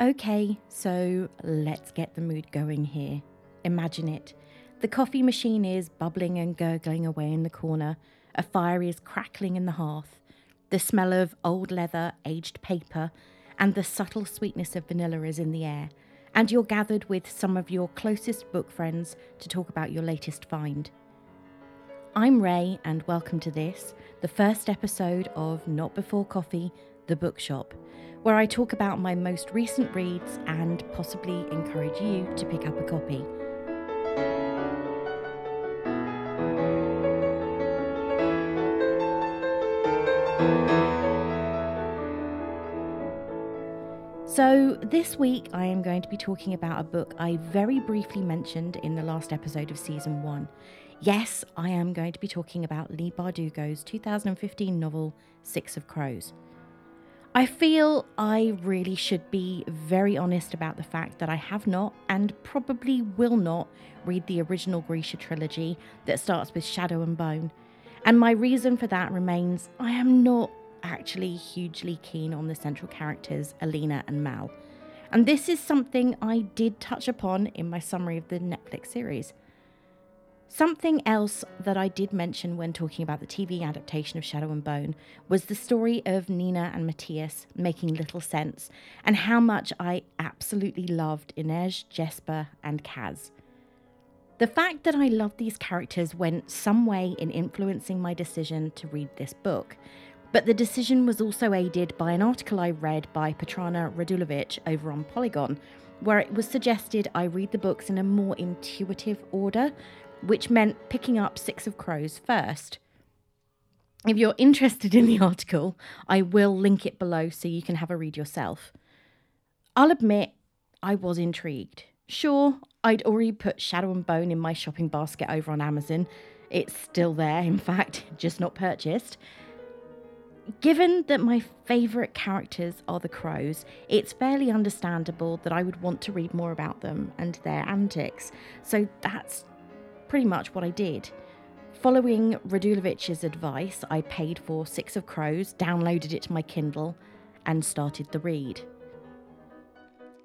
Okay, so let's get the mood going here. Imagine it. The coffee machine is bubbling and gurgling away in the corner. A fire is crackling in the hearth. The smell of old leather, aged paper, and the subtle sweetness of vanilla is in the air. And you're gathered with some of your closest book friends to talk about your latest find. I'm Ray, and welcome to this, the first episode of Not Before Coffee, the bookshop, where I talk about my most recent reads and possibly encourage you to pick up a copy. So, this week I am going to be talking about a book I very briefly mentioned in the last episode of season one. Yes, I am going to be talking about Leigh Bardugo's 2015 novel, Six of Crows. I feel I really should be very honest about the fact that I have not and probably will not read the original Grisha trilogy that starts with Shadow and Bone. And my reason for that remains I am not actually hugely keen on the central characters, Alina and Mal. And this is something I did touch upon in my summary of the Netflix series. Something else that I did mention when talking about the TV adaptation of Shadow and Bone was the story of Nina and Matthias making little sense, and how much I absolutely loved Inej, Jesper, and Kaz. The fact that I loved these characters went some way in influencing my decision to read this book, but the decision was also aided by an article I read by Petrana Radulovic over on Polygon, where it was suggested I read the books in a more intuitive order, which meant picking up Six of Crows first. If you're interested in the article, I will link it below so you can have a read yourself. I'll admit, I was intrigued. Sure, I'd already put Shadow and Bone in my shopping basket over on Amazon. It's still there, in fact, just not purchased. Given that my favourite characters are the crows, it's fairly understandable that I would want to read more about them and their antics. So that's pretty much what I did. Following Radulovic's advice, I paid for Six of Crows, downloaded it to my Kindle, and started the read.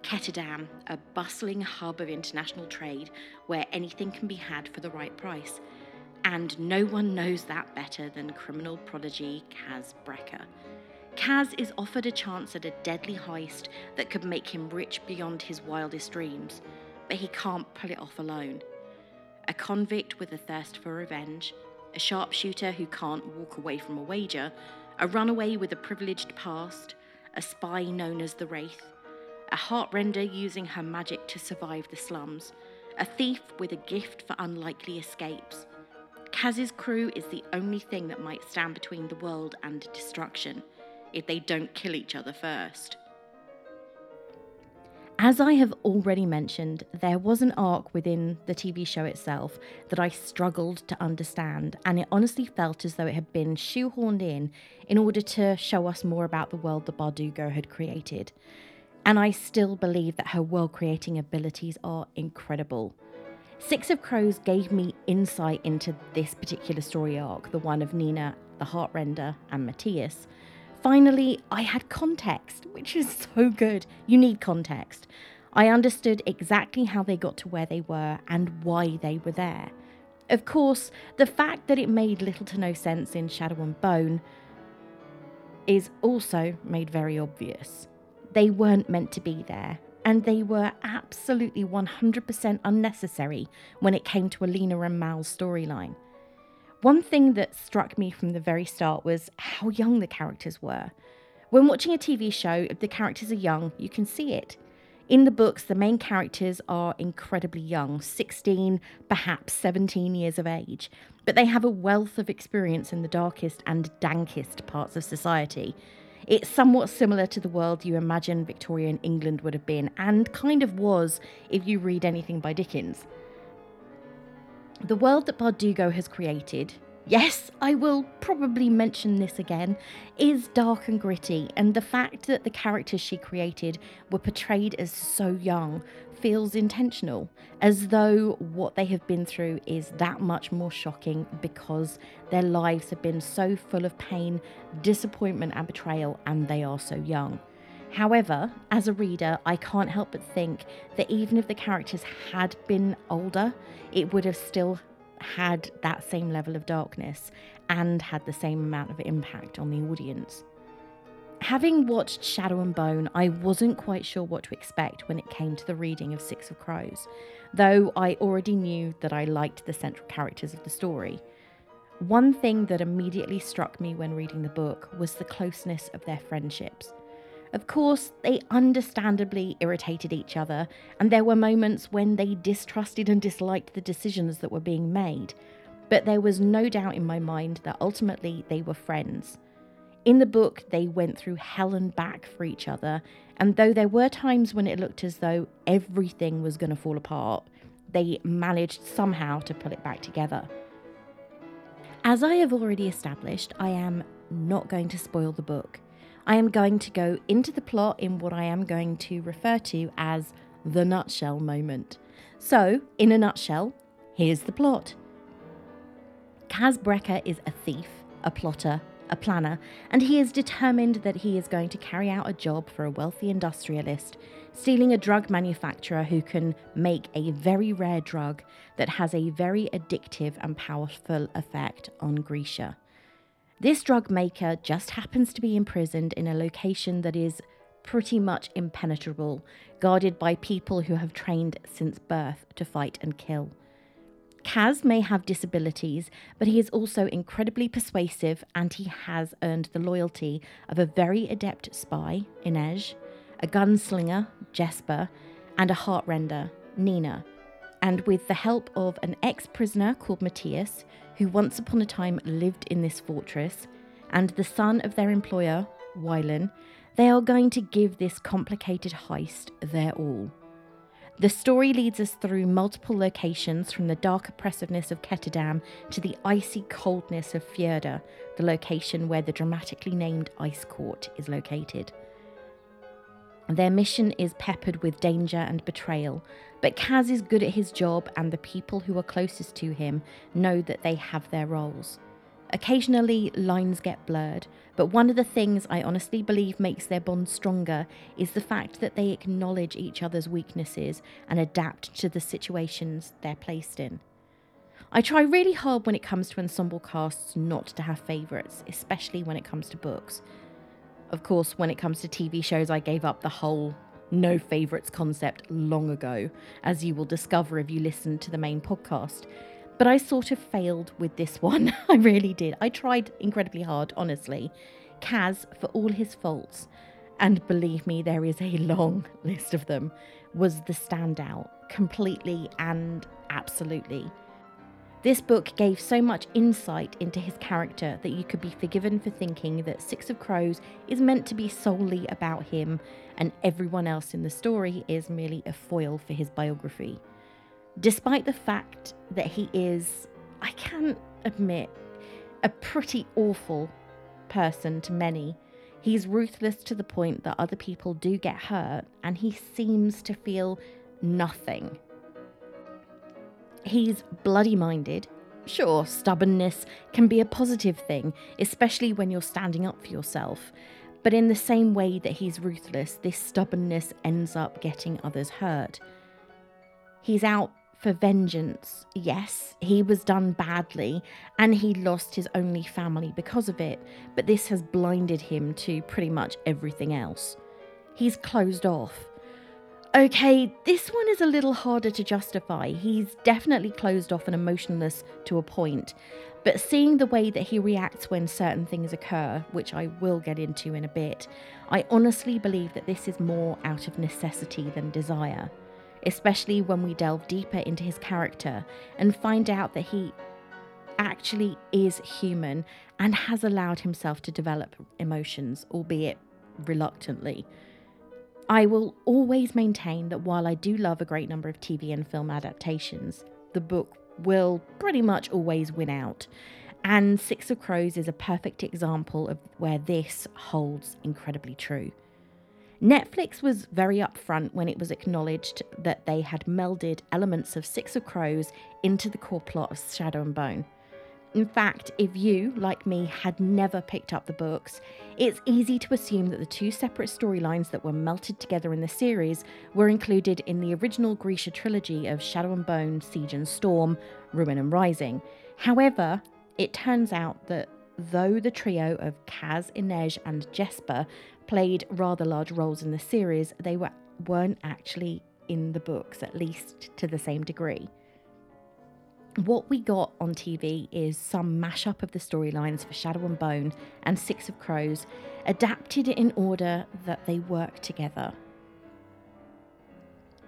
Ketterdam, a bustling hub of international trade where anything can be had for the right price. And no one knows that better than criminal prodigy Kaz Brekker. Kaz is offered a chance at a deadly heist that could make him rich beyond his wildest dreams, but he can't pull it off alone. A convict with a thirst for revenge, a sharpshooter who can't walk away from a wager, a runaway with a privileged past, a spy known as the Wraith, a heartrender using her magic to survive the slums, a thief with a gift for unlikely escapes. Kaz's crew is the only thing that might stand between the world and destruction if they don't kill each other first. As I have already mentioned, there was an arc within the TV show itself that I struggled to understand, and it honestly felt as though it had been shoehorned in in order to show us more about the world that Bardugo had created. And I still believe that her world creating abilities are incredible. Six of Crows gave me insight into this particular story arc, the one of Nina, the Heartrender, and Matthias. Finally, I had context, which is so good. You need context. I understood exactly how they got to where they were and why they were there. Of course, the fact that it made little to no sense in Shadow and Bone is also made very obvious. They weren't meant to be there, and they were absolutely 100% unnecessary when it came to Alina and Mal's storyline. One thing that struck me from the very start was how young the characters were. When watching a TV show, if the characters are young, you can see it. In the books, the main characters are incredibly young 16, perhaps 17 years of age, but they have a wealth of experience in the darkest and dankest parts of society. It's somewhat similar to the world you imagine Victorian England would have been, and kind of was if you read anything by Dickens. The world that Bardugo has created, yes, I will probably mention this again, is dark and gritty, and the fact that the characters she created were portrayed as so young feels intentional, as though what they have been through is that much more shocking because their lives have been so full of pain, disappointment, and betrayal, and they are so young. However, as a reader, I can't help but think that even if the characters had been older, it would have still had that same level of darkness and had the same amount of impact on the audience. Having watched Shadow and Bone, I wasn't quite sure what to expect when it came to the reading of Six of Crows, though I already knew that I liked the central characters of the story. One thing that immediately struck me when reading the book was the closeness of their friendships. Of course, they understandably irritated each other, and there were moments when they distrusted and disliked the decisions that were being made. But there was no doubt in my mind that ultimately they were friends. In the book, they went through hell and back for each other, and though there were times when it looked as though everything was going to fall apart, they managed somehow to pull it back together. As I have already established, I am not going to spoil the book. I am going to go into the plot in what I am going to refer to as the nutshell moment. So, in a nutshell, here's the plot Kaz Brekker is a thief, a plotter, a planner, and he is determined that he is going to carry out a job for a wealthy industrialist, stealing a drug manufacturer who can make a very rare drug that has a very addictive and powerful effect on Grisha. This drug maker just happens to be imprisoned in a location that is pretty much impenetrable, guarded by people who have trained since birth to fight and kill. Kaz may have disabilities, but he is also incredibly persuasive and he has earned the loyalty of a very adept spy, Inej, a gunslinger, Jesper, and a heartrender, Nina. And with the help of an ex prisoner called Matthias, who once upon a time lived in this fortress, and the son of their employer, Wylan, they are going to give this complicated heist their all. The story leads us through multiple locations from the dark oppressiveness of Ketterdam to the icy coldness of Fjorda, the location where the dramatically named Ice Court is located. Their mission is peppered with danger and betrayal, but Kaz is good at his job, and the people who are closest to him know that they have their roles. Occasionally, lines get blurred, but one of the things I honestly believe makes their bond stronger is the fact that they acknowledge each other's weaknesses and adapt to the situations they're placed in. I try really hard when it comes to ensemble casts not to have favourites, especially when it comes to books, of course, when it comes to TV shows, I gave up the whole no favourites concept long ago, as you will discover if you listen to the main podcast. But I sort of failed with this one. I really did. I tried incredibly hard, honestly. Kaz, for all his faults, and believe me, there is a long list of them, was the standout, completely and absolutely. This book gave so much insight into his character that you could be forgiven for thinking that Six of Crows is meant to be solely about him and everyone else in the story is merely a foil for his biography. Despite the fact that he is, I can admit, a pretty awful person to many, he's ruthless to the point that other people do get hurt and he seems to feel nothing He's bloody minded. Sure, stubbornness can be a positive thing, especially when you're standing up for yourself. But in the same way that he's ruthless, this stubbornness ends up getting others hurt. He's out for vengeance. Yes, he was done badly and he lost his only family because of it, but this has blinded him to pretty much everything else. He's closed off. Okay, this one is a little harder to justify. He's definitely closed off and emotionless to a point, but seeing the way that he reacts when certain things occur, which I will get into in a bit, I honestly believe that this is more out of necessity than desire, especially when we delve deeper into his character and find out that he actually is human and has allowed himself to develop emotions, albeit reluctantly. I will always maintain that while I do love a great number of TV and film adaptations, the book will pretty much always win out. And Six of Crows is a perfect example of where this holds incredibly true. Netflix was very upfront when it was acknowledged that they had melded elements of Six of Crows into the core plot of Shadow and Bone. In fact, if you, like me, had never picked up the books, it's easy to assume that the two separate storylines that were melted together in the series were included in the original Grisha trilogy of Shadow and Bone, Siege and Storm, Ruin and Rising. However, it turns out that though the trio of Kaz, Inej, and Jesper played rather large roles in the series, they were, weren't actually in the books, at least to the same degree what we got on TV is some mashup of the storylines for Shadow and Bone and Six of Crows, adapted in order that they work together.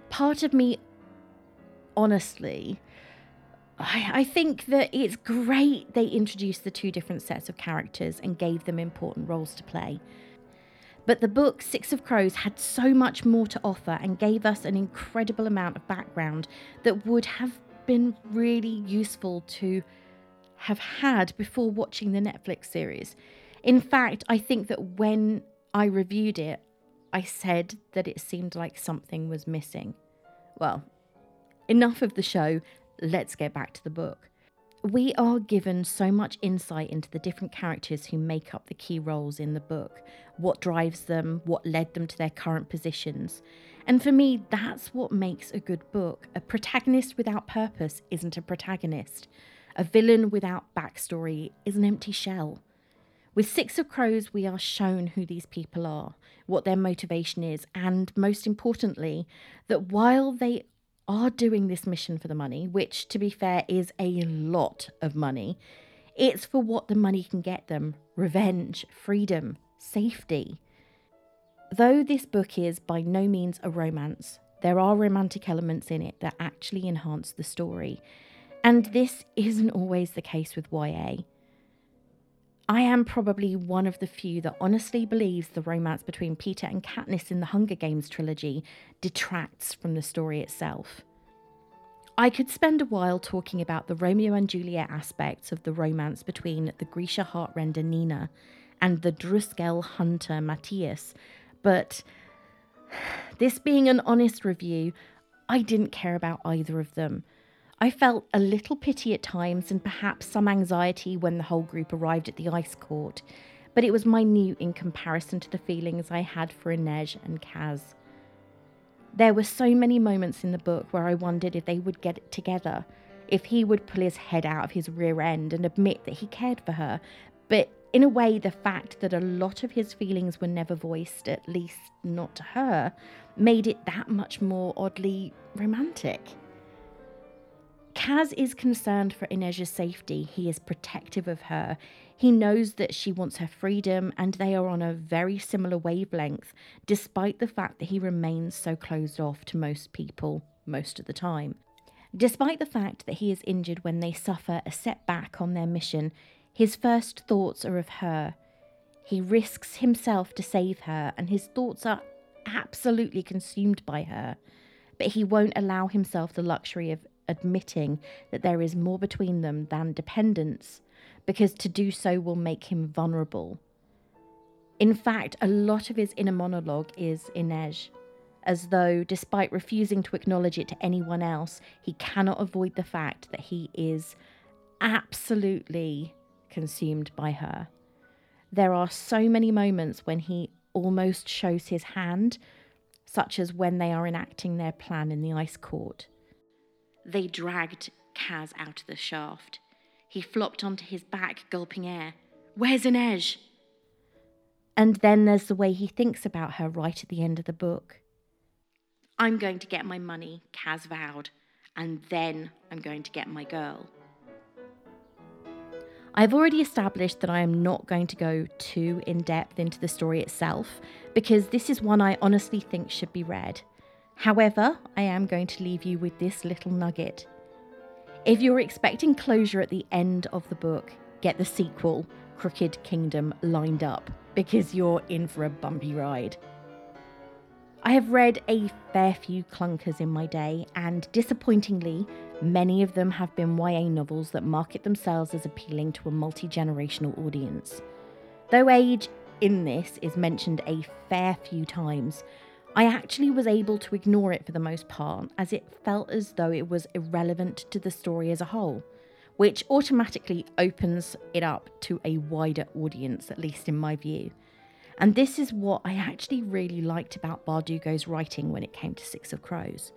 Part of me, honestly, I, I think that it's great they introduced the two different sets of characters and gave them important roles to play. But the book Six of Crows had so much more to offer and gave us an incredible amount of background that would have been really useful to have had before watching the Netflix series. In fact, I think that when I reviewed it, I said that it seemed like something was missing. Well, enough of the show, let's get back to the book. We are given so much insight into the different characters who make up the key roles in the book, what drives them, what led them to their current positions. And for me, that's what makes a good book. A protagonist without purpose isn't a protagonist. A villain without backstory is an empty shell. With Six of Crows, we are shown who these people are, what their motivation is, and most importantly, that while they are doing this mission for the money, which to be fair is a lot of money, it's for what the money can get them revenge, freedom, safety. Though this book is by no means a romance, there are romantic elements in it that actually enhance the story. And this isn't always the case with YA. I am probably one of the few that honestly believes the romance between Peeta and Katniss in the Hunger Games trilogy detracts from the story itself. I could spend a while talking about the Romeo and Juliet aspects of the romance between the Grisha Heartrender Nina and the Drüskelle hunter Matthias, but this being an honest review, I didn't care about either of them. I felt a little pity at times and perhaps some anxiety when the whole group arrived at the ice court, but it was minute in comparison to the feelings I had for Inej and Kaz. There were so many moments in the book where I wondered if they would get it together, if he would pull his head out of his rear end and admit that he cared for her, but in a way, the fact that a lot of his feelings were never voiced, at least not to her, made it that much more oddly romantic. Kaz is concerned for Inej's safety. He is protective of her. He knows that she wants her freedom, and they are on a very similar wavelength, despite the fact that he remains so closed off to most people most of the time. Despite the fact that he is injured when they suffer a setback on their mission, his first thoughts are of her. He risks himself to save her, and his thoughts are absolutely consumed by her. But he won't allow himself the luxury of admitting that there is more between them than dependence, because to do so will make him vulnerable. In fact, a lot of his inner monologue is Inej, as though, despite refusing to acknowledge it to anyone else, he cannot avoid the fact that he is absolutely consumed by her. There are so many moments when he almost shows his hand, such as when they are enacting their plan in the ice court. They dragged Kaz out of the shaft. He flopped onto his back, gulping air. Where's Inej? And then there's the way he thinks about her right at the end of the book. I'm going to get my money, Kaz vowed, and then I'm going to get my girl. I've already established that I am not going to go too in depth into the story itself because this is one I honestly think should be read. However, I am going to leave you with this little nugget. If you're expecting closure at the end of the book, get the sequel, Crooked Kingdom, lined up because you're in for a bumpy ride. I have read a fair few clunkers in my day, and disappointingly, many of them have been YA novels that market themselves as appealing to a multi generational audience. Though age in this is mentioned a fair few times, I actually was able to ignore it for the most part, as it felt as though it was irrelevant to the story as a whole. which automatically opens it up to a wider audience, at least in my view. And this is what I actually really liked about Bardugo's writing when it came to Six of Crows.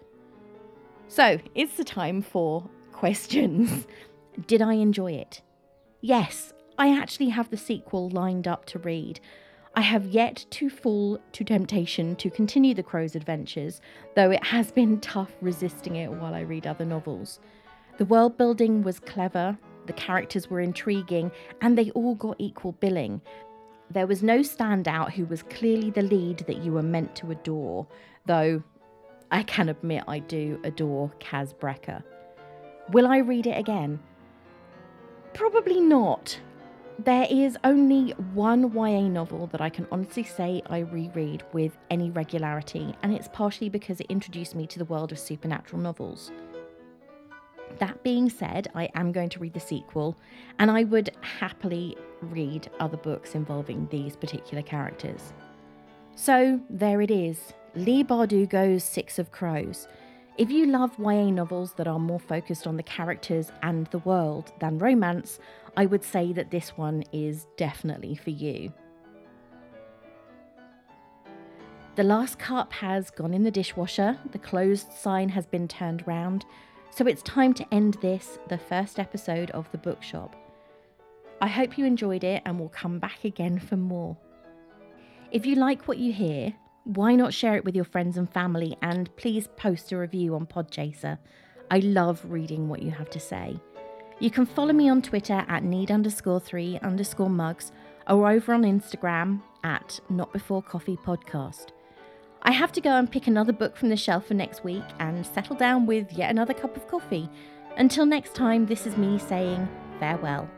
So it's the time for questions. Did I enjoy it? Yes, I actually have the sequel lined up to read. I have yet to fall to temptation to continue the Crow's adventures, though it has been tough resisting it while I read other novels. The world building was clever, the characters were intriguing, and they all got equal billing. There was no standout who was clearly the lead that you were meant to adore, though I can admit I do adore Kaz Brekker. Will I read it again? Probably not. There is only one YA novel that I can honestly say I reread with any regularity, and it's partially because it introduced me to the world of supernatural novels. That being said, I am going to read the sequel, and I would happily read other books involving these particular characters. So, there it is Leigh Bardugo's Six of Crows. If you love YA novels that are more focused on the characters and the world than romance, I would say that this one is definitely for you. The last cup has gone in the dishwasher, the closed sign has been turned round, so it's time to end this, the first episode of The Bookshop. I hope you enjoyed it and will come back again for more. If you like what you hear, why not share it with your friends and family and please post a review on Podchaser? I love reading what you have to say. You can follow me on Twitter at need underscore three underscore mugs or over on Instagram at not before coffee podcast. I have to go and pick another book from the shelf for next week and settle down with yet another cup of coffee. Until next time, this is me saying farewell.